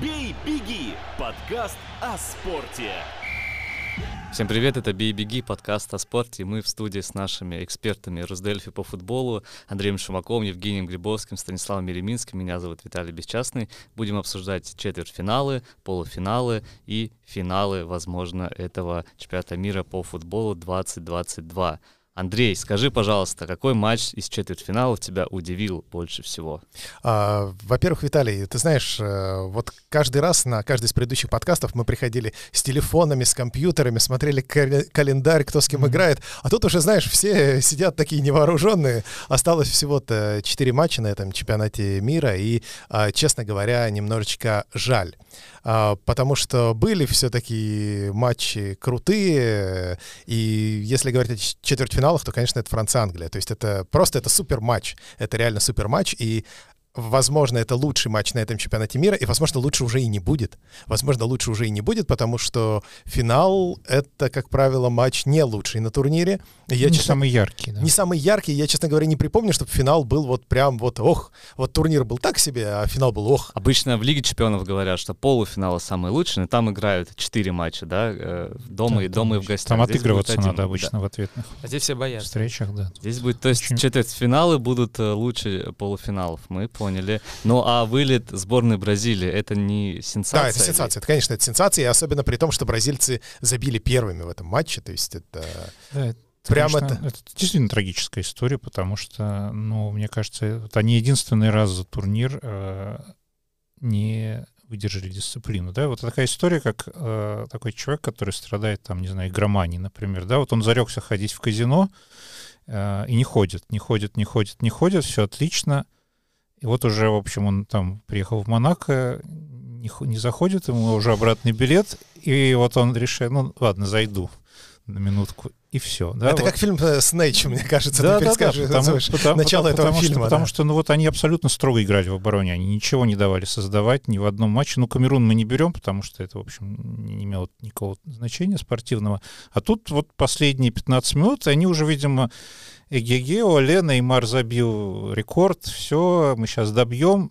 «Бей, беги» — подкаст о спорте. Всем привет, это «Бей, беги» подкаст о спорте. Мы в студии с нашими экспертами Росдельфи по футболу, Андреем Шумаковым, Евгением Глебовским, Станиславом Мереминским. Меня зовут Виталий Бесчастный. Будем обсуждать четвертьфиналы, полуфиналы и финалы, возможно, этого чемпионата мира по футболу 2022. Андрей, скажи, пожалуйста, какой матч из четвертьфиналов тебя удивил больше всего? А, во-первых, Виталий, ты знаешь, э, вот каждый раз на каждый из предыдущих подкастов мы приходили с телефонами, с компьютерами, смотрели календарь, кто с кем mm-hmm. играет, а тут уже, знаешь, все сидят такие невооруженные. Осталось всего-то 4 матча на этом чемпионате мира, и, а, честно говоря, немножечко жаль. А, потому что были все-таки матчи крутые, и если говорить о четвертьфиналах, то, конечно, это Франция-Англия. То есть это просто это супер матч, это реально супер матч, и возможно, это лучший матч на этом чемпионате мира, и, возможно, лучше уже и не будет. Возможно, лучше уже и не будет, потому что финал — это, как правило, матч не лучший на турнире. Я, не честно, самый яркий, да? Не самый яркий. Я, честно говоря, не припомню, чтобы финал был вот прям вот ох. Вот турнир был так себе, а финал был ох. Обычно в Лиге чемпионов говорят, что полуфиналы самые лучшие, но там играют четыре матча, да, э, дома да, и дома и в гостях. Там отыгрываться один, надо обычно да. в ответных а здесь все боятся. встречах, да. Здесь будет, то есть Очень... четвертьфиналы будут э, лучше полуфиналов, мы поняли. Ну а вылет сборной Бразилии, это не сенсация? Да, это сенсация, это, конечно, это сенсация, и особенно при том, что бразильцы забили первыми в этом матче, то есть это... Да, Прям Конечно, это... это действительно трагическая история, потому что, ну, мне кажется, это они единственный раз за турнир э, не выдержали дисциплину, да, вот такая история, как э, такой человек, который страдает, там, не знаю, игроманией, например, да, вот он зарекся ходить в казино э, и не ходит, не ходит, не ходит, не ходит, все отлично, и вот уже, в общем, он там приехал в Монако, не, не заходит, ему уже обратный билет, и вот он решает, ну, ладно, зайду на минутку и все. Да, это вот. как фильм Снейч, мне кажется, да, ты да, да, потому, потому, начало потому, этого потому фильма. Что, да. Потому что, ну вот они абсолютно строго играли в обороне, они ничего не давали создавать ни в одном матче. Ну, Камерун мы не берем, потому что это, в общем, не имело никакого значения спортивного. А тут вот последние 15 минут, они уже, видимо, Эгеге, Оле, Неймар забил рекорд, все, мы сейчас добьем,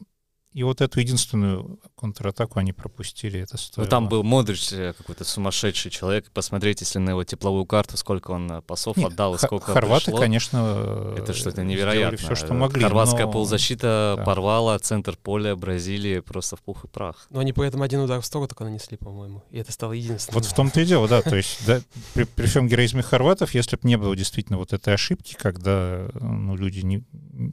и вот эту единственную контратаку они пропустили. Это стоило. Ну, там был Модрич э, какой-то сумасшедший человек. Посмотреть, если на его тепловую карту, сколько он э, пасов Нет, отдал и сколько Хорваты, пришло. конечно, это что-то невероятно. все, что могли. Хорватская но... полузащита да. порвала центр поля Бразилии просто в пух и прах. Но они при этом один удар в сторону только нанесли, по-моему. И это стало единственным. Вот в том-то и дело, да. То есть да, при, при всем героизме хорватов, если бы не было действительно вот этой ошибки, когда ну, люди не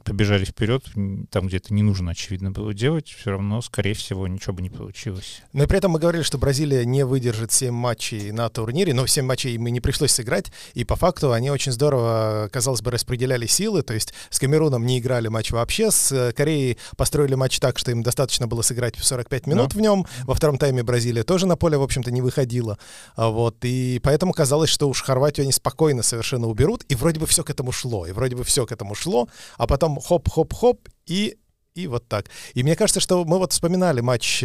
побежали вперед, там, где это не нужно, очевидно, было делать, все равно, скорее всего, ничего бы не получилось. Но и при этом мы говорили, что Бразилия не выдержит 7 матчей на турнире, но 7 матчей им не пришлось сыграть, и по факту они очень здорово, казалось бы, распределяли силы, то есть с Камеруном не играли матч вообще, с Кореей построили матч так, что им достаточно было сыграть 45 минут да. в нем, во втором тайме Бразилия тоже на поле, в общем-то, не выходила, а вот, и поэтому казалось, что уж Хорватию они спокойно совершенно уберут, и вроде бы все к этому шло, и вроде бы все к этому шло, а потом хоп-хоп-хоп, и и вот так. И мне кажется, что мы вот вспоминали матч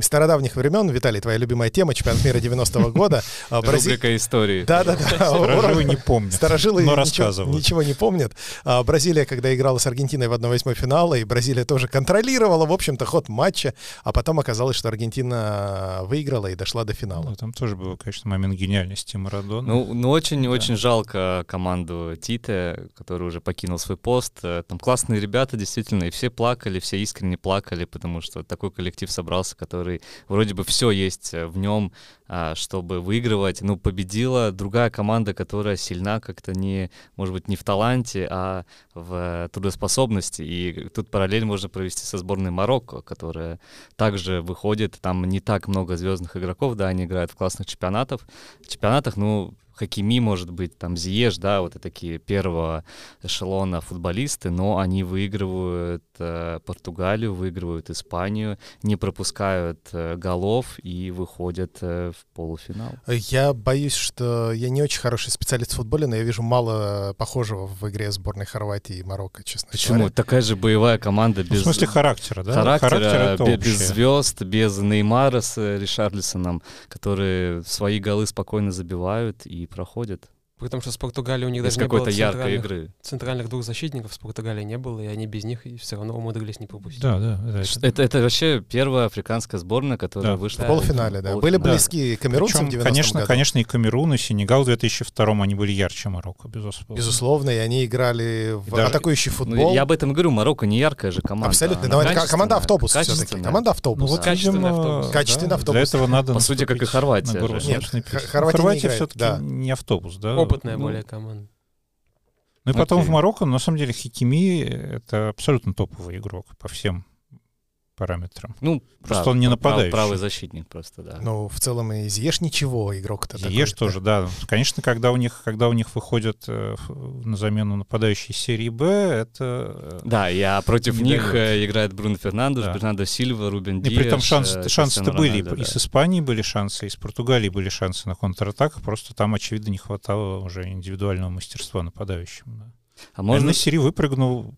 стародавних времен. Виталий, твоя любимая тема, чемпионат мира 90-го года. А, Брази... Рубрика истории. Да-да-да. Старожилы не помнят, Старожилы но ничего, ничего не помнят. А Бразилия, когда играла с Аргентиной в 1-8 финала, и Бразилия тоже контролировала, в общем-то, ход матча, а потом оказалось, что Аргентина выиграла и дошла до финала. Ну, там тоже был, конечно, момент гениальности Марадона. Ну, ну очень-очень да. жалко команду Тите, который уже покинул свой пост. Э, там классные ребята, действительно, и все плакали, все искренне плакали, потому что такой коллектив собрался, который вроде бы все есть э, в нем, а, чтобы выигрывать. Ну, победила другая команда, которая сильна как-то не, может быть, не в таланте, а в трудоспособности. И тут параллель можно провести со сборной Марокко, которая также выходит. Там не так много звездных игроков, да, они играют в классных чемпионатах. Чемпионатах, ну, Хакими, может быть, там Зиеш, да, вот такие первого эшелона футболисты, но они выигрывают э, Португалию, выигрывают Испанию, не пропускают э, голов и выходят э, в полуфинал. Я боюсь, что я не очень хороший специалист в футболе, но я вижу мало похожего в игре сборной Хорватии и Марокко, честно Почему? говоря. Такая же боевая команда без... Ну, в смысле характера, да? Характера, Характер без, без звезд, без Неймара с Ришарлисоном, которые свои голы спокойно забивают и проходят. Потому что с Португалией у них Без даже не было какой-то яркой центральных, игры. центральных двух защитников с Португалией не было, и они без них все равно умудрились не пропустить. Да, да. да, Ш- Это, это вообще первая африканская сборная, которая Да. вышла В полуфинале, да. Были Да. близки камерунцы Причем, в 90 конечно, году. конечно, и Камерун, и Сенегал в 2002 они были ярче Марокко, безусловно. Безусловно, и они играли в И даже- атакующий Ну, футбол. я об этом и говорю, Марокко не яркая же команда. Абсолютно. она Но это команда автобус все-таки. Команда автобус. Ну вот, да. Качественный автобус. Качественный да, автобус. Для этого надо По сути, как и Хорватия. Нет. Хорватия все-таки да. не автобус, да? Опытная Ну, более команда. Ну и потом Окей. в Марокко, на самом деле, Хикими — это абсолютно топовый игрок по всем параметрам. Ну, Просто да, он не прав- нападающий. Правый защитник просто, да. Ну, в целом и Зиеш ничего, игрок-то такой. Ешь тоже, да. Конечно, когда у них, когда у них выходят э, на замену нападающие серии Б, это... э, Да, я против Не них дает. э, играет Бруно Фернандеш, Да. Бернандо Сильва, Рубен И Диаш. при этом шанс, э, шансы-то были. Роналдо, И да. с Испанией были шансы, и с Португалией были шансы на контратаках. Просто там, очевидно, не хватало уже индивидуального мастерства нападающим. Да. А Можно... можно... Сири выпрыгнул,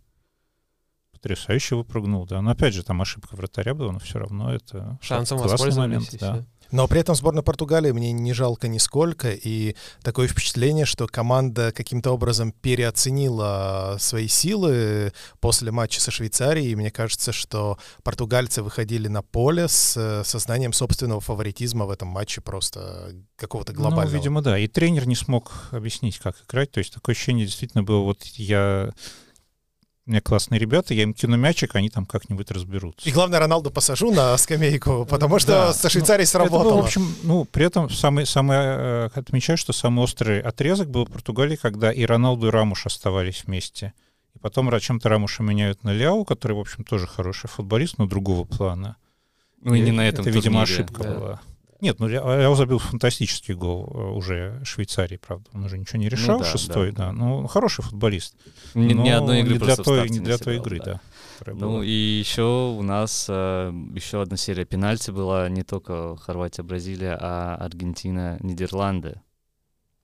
потрясающе выпрыгнул, да. Но опять же, там ошибка вратаря была, но все равно это Шансом классный воспользовались. момент. Да. Но при этом сборная Португалии мне не жалко нисколько, и такое впечатление, что команда каким-то образом переоценила свои силы после матча со Швейцарией. И мне кажется, что португальцы выходили на поле с э, сознанием собственного фаворитизма в этом матче просто какого-то глобального. Ну, видимо, да. И тренер не смог объяснить, как играть. То есть такое ощущение действительно было, вот я... У меня классные ребята, я им кину мячик, они там как-нибудь разберутся. И главное, Роналду посажу на скамейку, потому что Да. со Швейцарией Это был, сработало. в общем, ну, при этом самый, самый, э, отмечаю, что самый острый отрезок был в Португалии, когда и Роналду, и Рамуш оставались вместе. И потом чем-то Рамуша меняют на Ляу, который, в общем, тоже хороший футболист, но другого плана. Ну и не на этом Это, видимо, турнире. ошибка да. была. Нет, ну Ляо забил фантастический гол э, уже Швейцарии, правда. Он уже ничего не решал, да, шестой, да. да. Ну, хороший футболист. Ни, ни но одной игры не для той, не для той сыграл, игры, да. да. Ну была. и еще у нас э, еще одна серия пенальти была не только Хорватия, Бразилия, а Аргентина,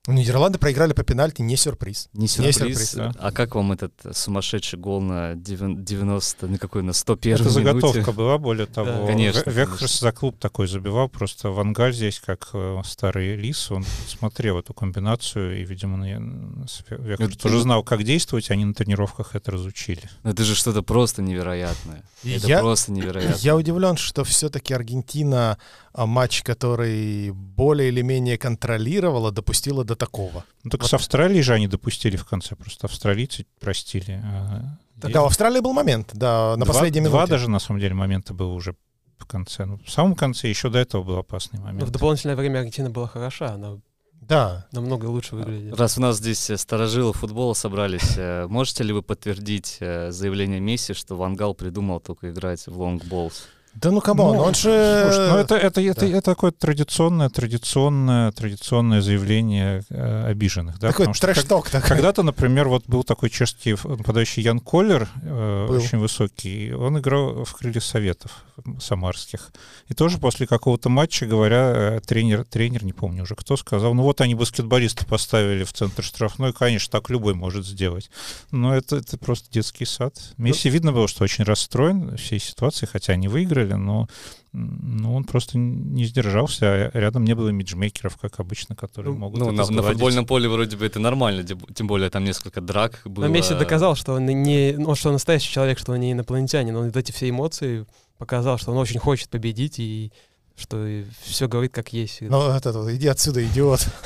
Нидерланды. Нидерланды проиграли по пенальти, не сюрприз. Не сюрприз. сюрприз, да. А как вам этот сумасшедший гол на девян- 90, на какой, на 101 Это минуте? заготовка была, более того. Конечно, Вехерс конечно. за клуб такой забивал, просто Вангаль здесь, как э, старый лис, он смотрел эту комбинацию, и, видимо, на- с- Ве- Вехерс Это- тоже знал, как действовать, они на тренировках это разучили. Ну, Это же что-то просто невероятное. Это Я- просто невероятно. Я удивлен, что все-таки Аргентина матч, который более или менее контролировала, допустила до такого. Ну, так Вот. с Австралией же они допустили в конце, просто австралийцы простили. а Да, в Австралии был момент, да, на два, последней Два минуте. даже, на самом деле, момента было уже в конце. Ну, в самом конце еще до этого был опасный Но момент. в дополнительное время Аргентина была хороша, она Да. намного лучше выглядит. Раз у нас здесь э, старожилы футбола собрались, э, можете ли вы подтвердить э, заявление Месси, что Ван Гал придумал только играть в long balls? Да ну come on, Ну, он же... Слушай, ну это, это, это, да. это такое традиционное, традиционное, традиционное заявление э, обиженных. Да? такой как- trash talk такой. Когда-то, например, вот был такой чешский нападающий Ян Коллер, э, Был. очень высокий, он играл в крылья Советов самарских. И тоже после какого-то матча, говоря, э, тренер, тренер, не помню уже кто, сказал, ну вот они баскетболиста поставили в центр штрафной, конечно, так любой может сделать. Но это, это просто детский сад. Месси видно было, что очень расстроен всей ситуацией, хотя они выиграли, но м, ну, он просто не сдержался, а рядом не было имиджмейкеров, как обычно, которые Ну, могут Ну, это на, на футбольном поле вроде бы это нормально, тем тем более там несколько драк было. Но Месси доказал, что он не, ну, что он настоящий человек, что он не инопланетянин. Он вот эти все эмоции показал, что он очень хочет победить и что все говорит как есть. Ну, это вот, иди отсюда, идиот.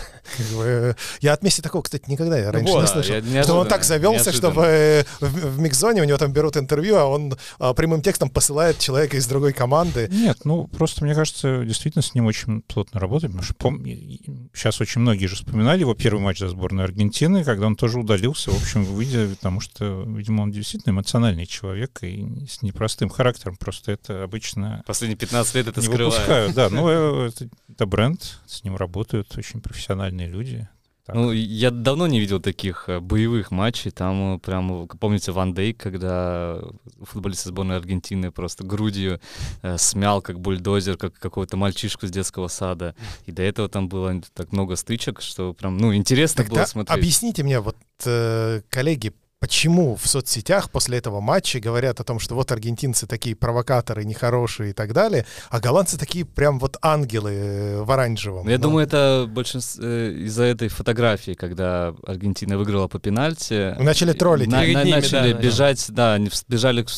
Э, Я от Месси такого, кстати, никогда я раньше вот, не да, слышал. Что он так завелся, чтобы э, в, микзоне у него там берут интервью, а он а, прямым текстом посылает человека из другой команды. Нет, ну просто мне кажется, действительно с ним очень плотно работать, потому что пом- сейчас очень многие же вспоминали его первый матч за сборную Аргентины, когда он тоже удалился, в общем, выйдя, потому что, видимо, он действительно эмоциональный человек и с непростым характером, просто это обычно Последние 15 лет это скрывает. Выпускают. Да, ну э, это, это бренд, с ним работают очень профессиональные люди. Так. Ну, я давно не видел таких э, боевых матчей. Там э, прям, помните, Ван Дейк, когда футболист сборной Аргентины просто грудью э, смял, как бульдозер, как какого-то мальчишку с детского сада. И до этого там было так много стычек, что прям, ну, интересно было Тогда смотреть. объясните мне, вот, э, коллеги, почему в соцсетях после этого матча говорят о том, что вот аргентинцы такие провокаторы, нехорошие и так далее, а голландцы такие прям вот ангелы э, в оранжевом. Ну, я Но... думаю, это большинство э, из-за этой фотографии, когда Аргентина выиграла по пенальти. Начали троллить. На, на, ними, начали да, бежать, да, да бежали к,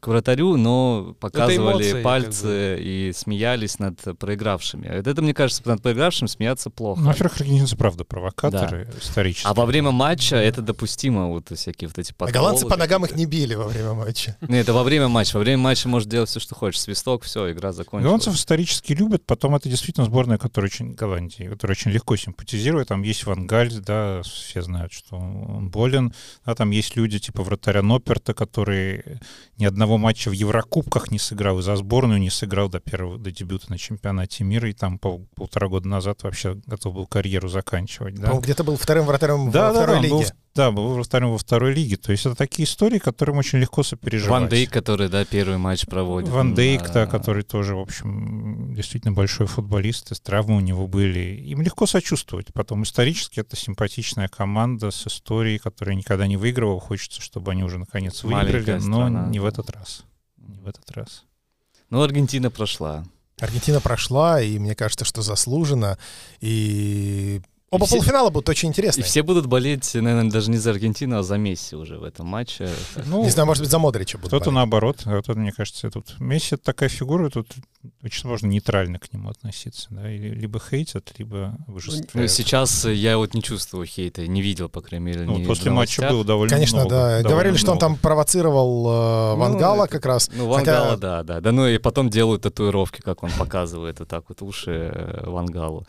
к вратарю, но показывали эмоции, пальцы как бы. и смеялись над проигравшими. Это, мне кажется, над проигравшим смеяться плохо. Ну, во-первых, аргентинцы, правда, провокаторы да. исторически. А во время матча это допустимо, вот всякие вот эти подколы. А голландцы по ногам их не били во время матча. Нет, это во время матча. Во время матча можешь делать все, что хочешь. Свисток, все, игра закончилась. Голландцев исторически любят. Потом это действительно сборная, которая очень Голландии, которая очень легко симпатизирует. Там есть Ван Галь, да, все знают, что он болен. Да, там есть люди типа вратаря Нопперта, который ни одного матча в Еврокубках не сыграл, и за сборную не сыграл до первого, до дебюта на чемпионате мира, и там пол, полтора года назад вообще готов был карьеру заканчивать. Да? Он где-то был вторым вратарем да, во да, второй да, лиге. Был, да, был вратарем во второй лиге. То есть это такие истории, которым очень легко сопереживать. Ван Дейк, который, да, первый матч проводит. Ван Дейк, да, который тоже, в общем, действительно большой футболист, и травмы у него были. Им легко сочувствовать. Потом исторически это симпатичная команда с историей, которая никогда не выигрывала. Хочется, чтобы они уже наконец выиграли, Маленькая но страна. не в этот раз. Не в этот раз. Ну, Аргентина прошла. Аргентина прошла, и мне кажется, что заслуженно. И Оба все, полуфинала будут очень интересные. И все будут болеть, наверное, даже не за Аргентину, а за Месси уже в этом матче. Ну, не знаю, может быть, за Модрича будут Кто-то наоборот. А вот, мне кажется, тут Месси — это такая фигура, тут очень сложно нейтрально к нему относиться. Да? либо хейтят, либо выжествляют. Ну, сейчас я вот не чувствую хейта, не видел, по крайней мере. Ну, после матча было довольно Конечно, много. да. Довольно Говорили, много. что он там провоцировал э, ну, Вангала как раз. Ну, Вангала, Хотя... да, да. Да, ну и потом делают татуировки, как он показывает вот так вот уши э, Вангалу.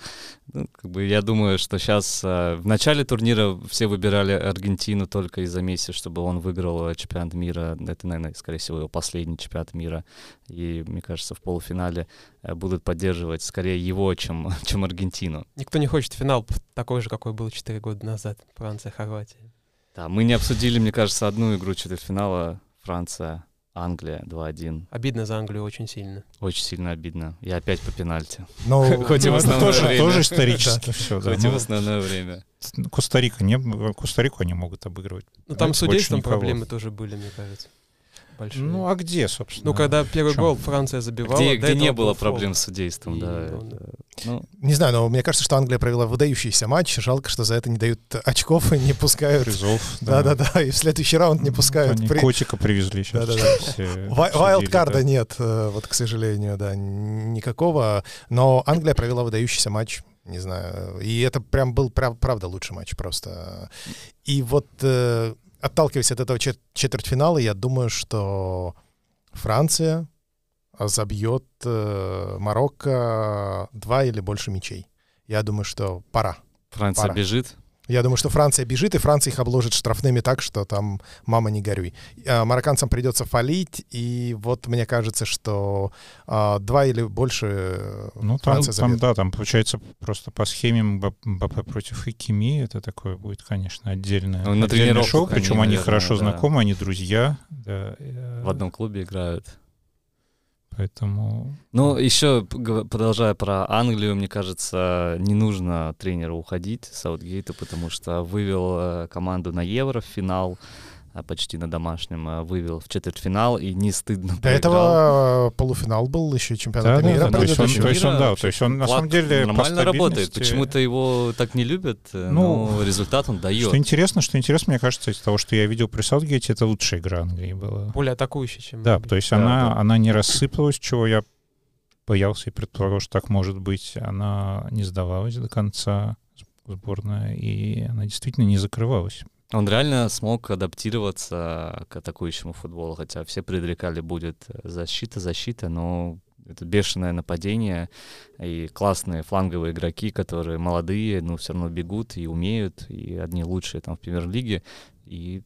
Ну, как бы я думаю, что сейчас э, в начале турнира все выбирали Аргентину только из-за Месси, чтобы он выиграл э, чемпионат мира. Это, наверное, скорее всего, его последний чемпионат мира. И, мне кажется, в полуфинале э, будут поддерживать скорее его, чем, чем Аргентину. Никто не хочет финал такой же, какой был 4 года назад. Франция-Хорватия. Да, мы не обсудили, мне кажется, одну игру четвертьфинала Франция Англия 2-1. Обидно за Англию очень сильно. Очень сильно обидно. Я опять по пенальти. Но, ну, Хоть и в ну, основное тоже, время. Тоже исторически все, да. Хоть и в ну, основное время. Коста-Рика не, Коста-Рику они могут обыгрывать. Ну там с судейством проблемы тоже были, мне кажется большие. Ну, а где, собственно? Ну, когда первый гол Франция забивала... Где, где не было проблем с судейством, да. Ну, ну... Не знаю, но мне кажется, что Англия провела выдающийся матч. Жалко, что за это не дают очков и не пускают... Призов. Да-да-да, и в следующий раунд не пускают. Они При... котика привезли сейчас. Да-да-да. Вайлдкарда нет, э, вот, к сожалению, да, никакого. Но Англия провела выдающийся матч не знаю. И это прям был, правда, лучший матч просто. И вот э, отталкиваясь от этого чет- четвертьфинала, я думаю, что Франция забьет э, Марокко два или больше мячей. Я думаю, что пора. Франция пора. бежит? Я думаю, что Франция бежит, и Франция их обложит штрафными так, что там мама не горюй. А марокканцам придется фалить, и вот мне кажется, что а, два или больше э, ну, там, Франция там, да, там получается просто по схеме Мбаппе против Икими, это такое будет, конечно, отдельное, ну, на отдельное шоу, причем они, наверное, хорошо да. знакомы, они друзья. Да. В одном клубе играют. Поэтому... Ну, еще продолжая про Англию, мне кажется, не нужно тренеру уходить, Саутгейту, потому что вывел э, команду на Евро в финал. А почти на домашнем а, вывел в четвертьфинал и не стыдно До этого э, полуфинал был еще чемпионат да, мира. Да, то, есть он, то есть он, да, то есть он на самом деле нормально работает. Почему-то его так не любят, э, ну, но результат он дает. Что интересно, что интересно, мне кажется, из того, что я видел при Саутгейте, это лучшая игра Англии была. Более атакующая, чем... Да, то есть да, она, да. она не рассыпалась, чего я боялся и предполагал, что так может быть. Она не сдавалась до конца сборная, и она действительно не закрывалась. Он реально смог адаптироваться к атакующему футболу, хотя все предрекали, будет защита, защита, но это бешеное нападение и классные фланговые игроки, которые молодые, но все равно бегут и умеют, и одни лучшие там в премьер-лиге, и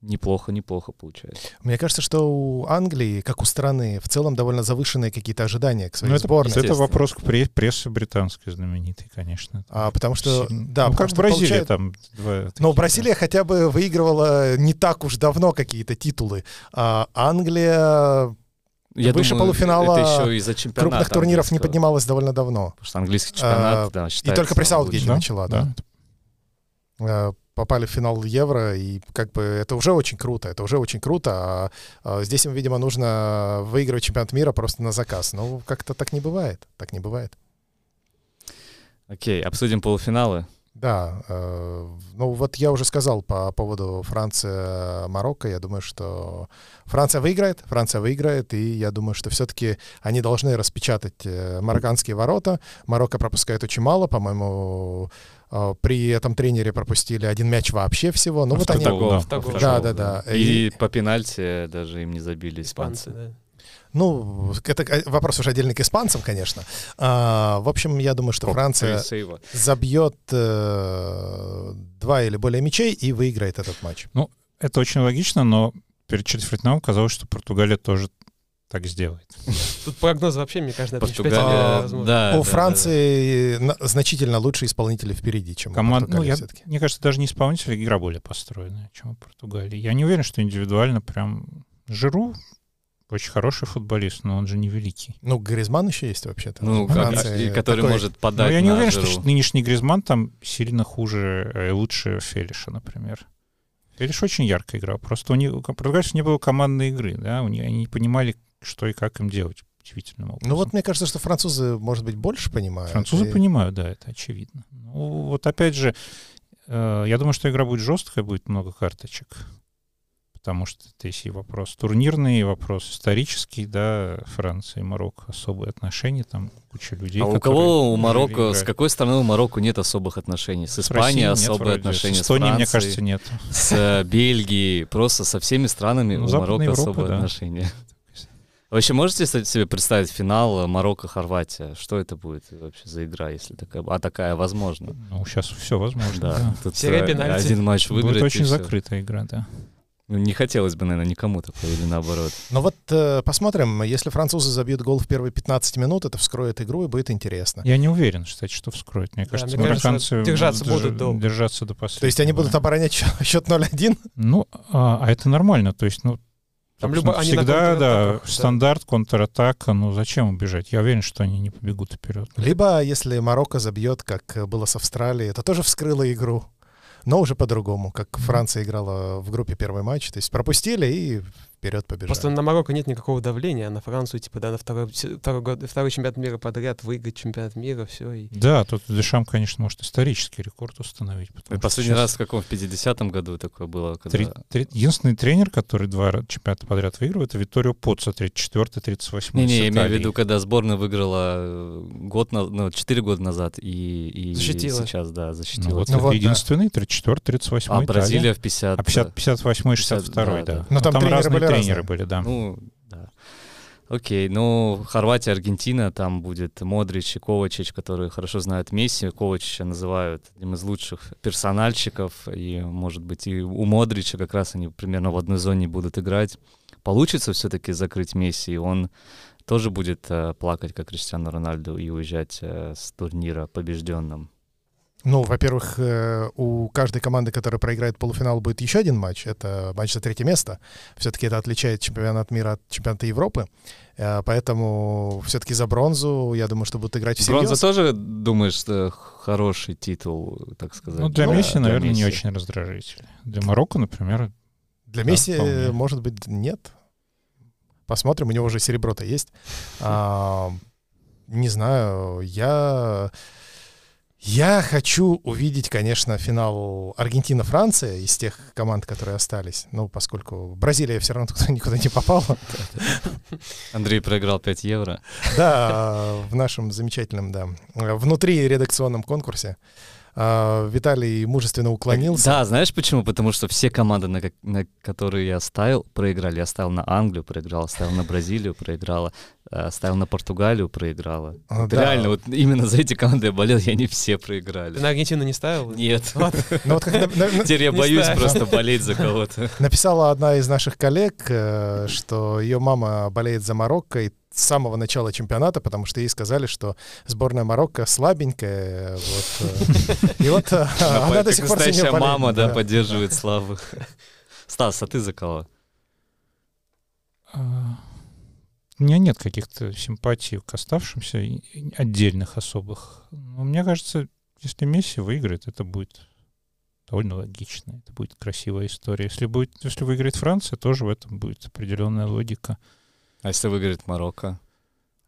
Неплохо, неплохо получается. Мне кажется, что у Англии, как у страны, в целом довольно завышенные какие-то ожидания к своей ну, сборной. Это, вопрос к прессе британской знаменитой, конечно. А, потому что, Сильно. да, ну, как Бразилия получает... там. Два, Но Бразилия да. хотя бы выигрывала не так уж давно какие-то титулы. А Англия я Выше думаю, полуфинала это еще из-за крупных турниров не поднималась довольно давно. Потому что английский чемпионат, а, да, И только при Саутгейте да? начала, да. да. Попали в финал Евро, и как бы это уже очень круто, это уже очень круто. А, а здесь им, видимо, нужно выигрывать чемпионат мира просто на заказ. Но как-то так не бывает, так не бывает. Окей, обсудим полуфиналы. Да, э, ну вот я уже сказал по поводу Франции-Марокко. Я думаю, что Франция выиграет, Франция выиграет, и я думаю, что все-таки они должны распечатать э, марокканские ворота. Марокко пропускает очень мало, по-моему, при этом тренере пропустили один мяч вообще всего. Ну, вот они... Гол, да, да, да. И, и по пенальти даже им не забили испанцы. испанцы да. Ну, это вопрос уже отдельный к испанцам, конечно. А, в общем, я думаю, что Франция забьет э, два или более мячей и выиграет этот матч. Ну, это очень логично, но перед четвертьфиналом казалось, что Португалия тоже так сделает. Тут прогноз вообще, мне кажется, это Португалия, да, У да, Франции да, да. значительно лучше исполнители впереди, чем Команд... у Португалии ну, я, Мне кажется, даже не исполнители, игра более построенная, чем у Португалии. Я не уверен, что индивидуально прям Жиру очень хороший футболист, но он же не великий. Ну, Гризман еще есть вообще-то. Ну, Франции, который такой... может подать Ну, я не уверен, жиру. что нынешний Гризман там сильно хуже и э, лучше Фелиша, например. Фелиш очень ярко играл. Просто у них, португальцев не было командной игры, да, у них, они не понимали, что и как им делать удивительным образом. Ну вот мне кажется, что французы, может быть, больше понимают. Французы и... понимают, да, это очевидно. Ну, вот опять же, э, я думаю, что игра будет жесткая, будет много карточек потому что здесь и вопрос турнирный, и вопрос исторический, да, Франция и Марокко особые отношения, там куча людей. А у кого у Марокко, с какой стороны у Марокко нет особых отношений? С Испанией особые нет, отношения, с, Эстонией, мне кажется, нет. С э, Бельгией, просто со всеми странами ну, у Марокко Европа, особые да. отношения. Вообще можете себе представить финал Марокко-Хорватия? Что это будет вообще за игра, если такая, а такая возможна? Ну, сейчас все возможно. Да, да. тут Серия э, один матч выиграть. Будет очень закрытая игра, да. Ну, не хотелось бы, наверное, никому такого или наоборот. Но вот э, посмотрим, если французы забьют гол в первые 15 минут, это вскроет игру и будет интересно. Я не уверен, кстати, что вскроет. Мне да, кажется, мне кажется, держаться будут долго. Держаться до последнего. То есть они будут оборонять счет 0-1? Ну, а, а это нормально. То есть, ну, там любо, всегда, да, да, стандарт, контратака, ну зачем убежать? Я уверен, что они не побегут вперед. Либо, если Марокко забьет, как было с Австралией, это тоже вскрыло игру но уже по-другому, как Франция играла в группе первый матч. То есть пропустили и вперед побежали. Просто на Марокко нет никакого давления, а на Францию, типа, да, на второй, второй, год, второй чемпионат мира подряд выиграть чемпионат мира, все. И... Да, тут Дешам, конечно, может исторический рекорд установить. И последний сейчас... раз в каком? В 50-м году такое было? Когда... Три, три, единственный тренер, который два чемпионата подряд выигрывает, это Виторио Поццо, 34-38. Не-не, я имею в виду, когда сборная выиграла э, год, на, ну, 4 года назад и, и защитила. сейчас, да, защитила. Ну, вот, ну, вот, единственный, 34-38 А Бразилия в 50... А 50, 58 62 да. да. Но там, там разные были тренеры были, да. Ну, да. Окей, ну, Хорватия, Аргентина, там будет Модрич и Ковачич, которые хорошо знают Месси. Ковачича называют одним из лучших персональщиков, и, может быть, и у Модрича как раз они примерно в одной зоне будут играть. Получится все-таки закрыть Месси, и он тоже будет э, плакать, как Криштиану Рональду, и уезжать э, с турнира побежденным. Ну, во-первых, э, у каждой команды, которая проиграет полуфинал, будет еще один матч. Это матч за третье место. Все-таки это отличает чемпионат мира от чемпионата Европы. Э, поэтому все-таки за бронзу, я думаю, что будут играть всерьез. Бронза тоже, думаешь, что хороший титул, так сказать? Ну, для ну, Месси, да, наверное, Месси. не очень раздражитель. Для Марокко, например, Для да, Месси, вполне. может быть, нет. Посмотрим, у него уже серебро-то есть. А, не знаю, я я хочу увидеть, конечно, финал Аргентина-Франция из тех команд, которые остались. Ну, поскольку Бразилия все равно никуда не попала. Андрей проиграл 5 евро. Да, в нашем замечательном, да, внутри редакционном конкурсе. А, Виталий мужественно уклонился. Да, знаешь почему? Потому что все команды, на, на которые я ставил, проиграли. Я ставил на Англию, проиграл, ставил на Бразилию, проиграла, э, ставил на Португалию, проиграла. А, вот да. Реально, вот именно за эти команды я болел, и они все проиграли. Ты на Аргентину не ставил? Нет. Ну Теперь я боюсь просто болеть за кого-то. Написала одна из наших коллег, э, что ее мама болеет за Марокко, и с самого начала чемпионата, потому что ей сказали, что сборная Марокко слабенькая. Вот, э, и вот э, она до сих пор настоящая мама, да, поддерживает слабых. Стас, а ты за кого? А, у меня нет каких-то симпатий к оставшимся, отдельных особых. Но мне кажется, если Месси выиграет, это будет довольно логично. Это будет красивая история. Если, будет, если выиграет Франция, тоже в этом будет определенная логика. А если выиграет Марокко?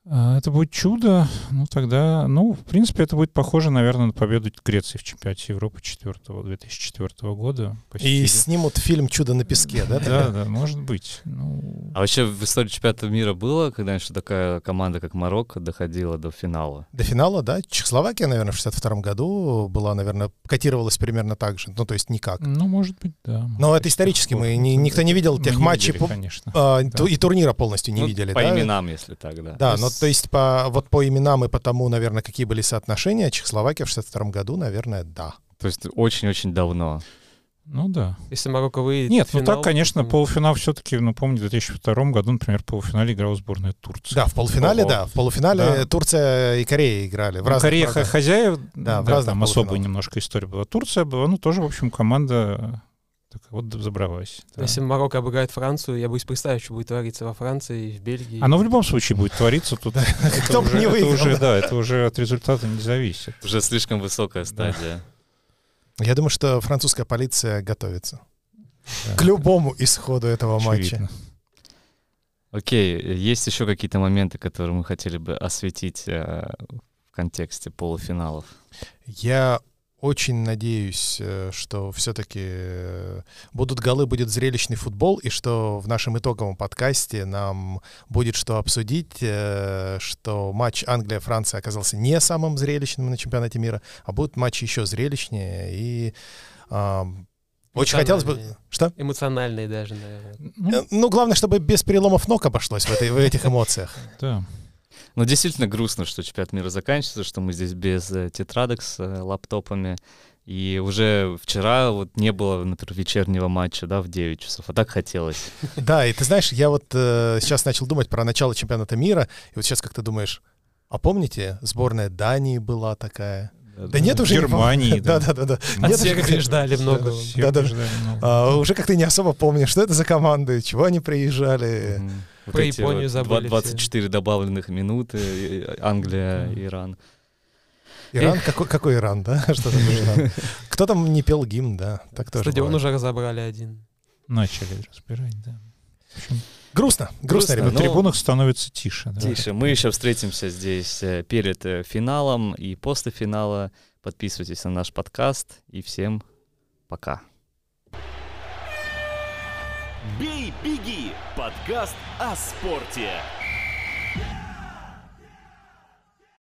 А, это будет чудо, ну тогда, ну, в принципе, это будет похоже, наверное, на победу Греции в чемпионате Европы 4 2004 года. И снимут фильм «Чудо на песке», да? Да, да, может быть. Ну... А вообще в истории чемпионата мира было когда-нибудь, что такая команда, как Марокко, доходила до финала? До финала, да. Чехословакия, наверное, в 62 году была, наверное, котировалась примерно так же, ну, то есть никак. Ну, может быть, да. Но это исторически, мы, ни, никто не видел тех матчей, видели, конечно. А, Да. и турнира полностью не Ну, видели, По да? именам, если так, да. Да, но есть- то есть по, вот по именам и по тому, наверное, какие были соотношения, Чехословакия в 62 году, наверное, да. То есть очень-очень давно. Ну да. Если Марокко выйдет Нет, в ну финал, так, конечно, то- полуфинал все-таки, ну, помню, в 2002 году, например, в полуфинале играла сборная Турции. Да, в полуфинале, Ого. да. В полуфинале Да. Турция и Корея играли. В Ну, разных, Корея правда. хозяев, Да, в да, разных там особая немножко история была. Турция была, ну, тоже, в общем, команда такая вот забралась. да. Если Марокко обыграет Францию, я боюсь представить, что будет твориться во Франции и в Бельгии. Оно в любом случае будет твориться тут. это Кто бы уже- не выиграл, да. это уже от результата не зависит. Уже слишком высокая стадия. Я думаю, что французская полиция готовится к любому исходу этого матча. Окей, есть еще какие-то моменты, которые мы хотели бы осветить э, в контексте полуфиналов? Я очень надеюсь, э, что все-таки будут голы, будет зрелищный футбол, и что в нашем итоговом подкасте нам будет что обсудить, э, что матч Англия-Франция оказался не самым зрелищным на чемпионате мира, а будет матч еще зрелищнее. И ам, очень хотелось бы... Что? Эмоциональные даже, наверное. Ну, Э, Ну, главное, чтобы без переломов ног обошлось в, этой, в этих эмоциях. да. Ну, действительно грустно, что чемпионат мира заканчивается, что мы здесь без э, тетрадок с э, лаптопами. И уже вчера вот не было, например, вечернего матча, да, в 9 часов, а так хотелось. Да, и ты знаешь, я вот э, сейчас начал думать про начало чемпионата мира, и вот сейчас как ты думаешь, а помните, сборная Дании была такая? Да нет, уже не Германии, помню. да. Да-да-да. От Сербии ждали много. Ждали, ну. А, Уже как-то не особо помню, что это за команды, чего они приезжали. Мгм. Вот Про эти Японию вот забыли два- все. 24 добавленных минуты, Англия. Иран. Иран, какой, какой Иран, да? Что там Иран? Кто там не пел гимн, да? Так тоже Стадион бывает. уже разобрали один. Начали разбирать, да. В общем, Грустно, грустно, Грустно, ребят. на трибунах становится тише. да. Тише. Мы еще встретимся здесь э, перед э, финалом и после финала. Подписывайтесь на наш подкаст и всем пока. «Бей, беги» — подкаст о спорте.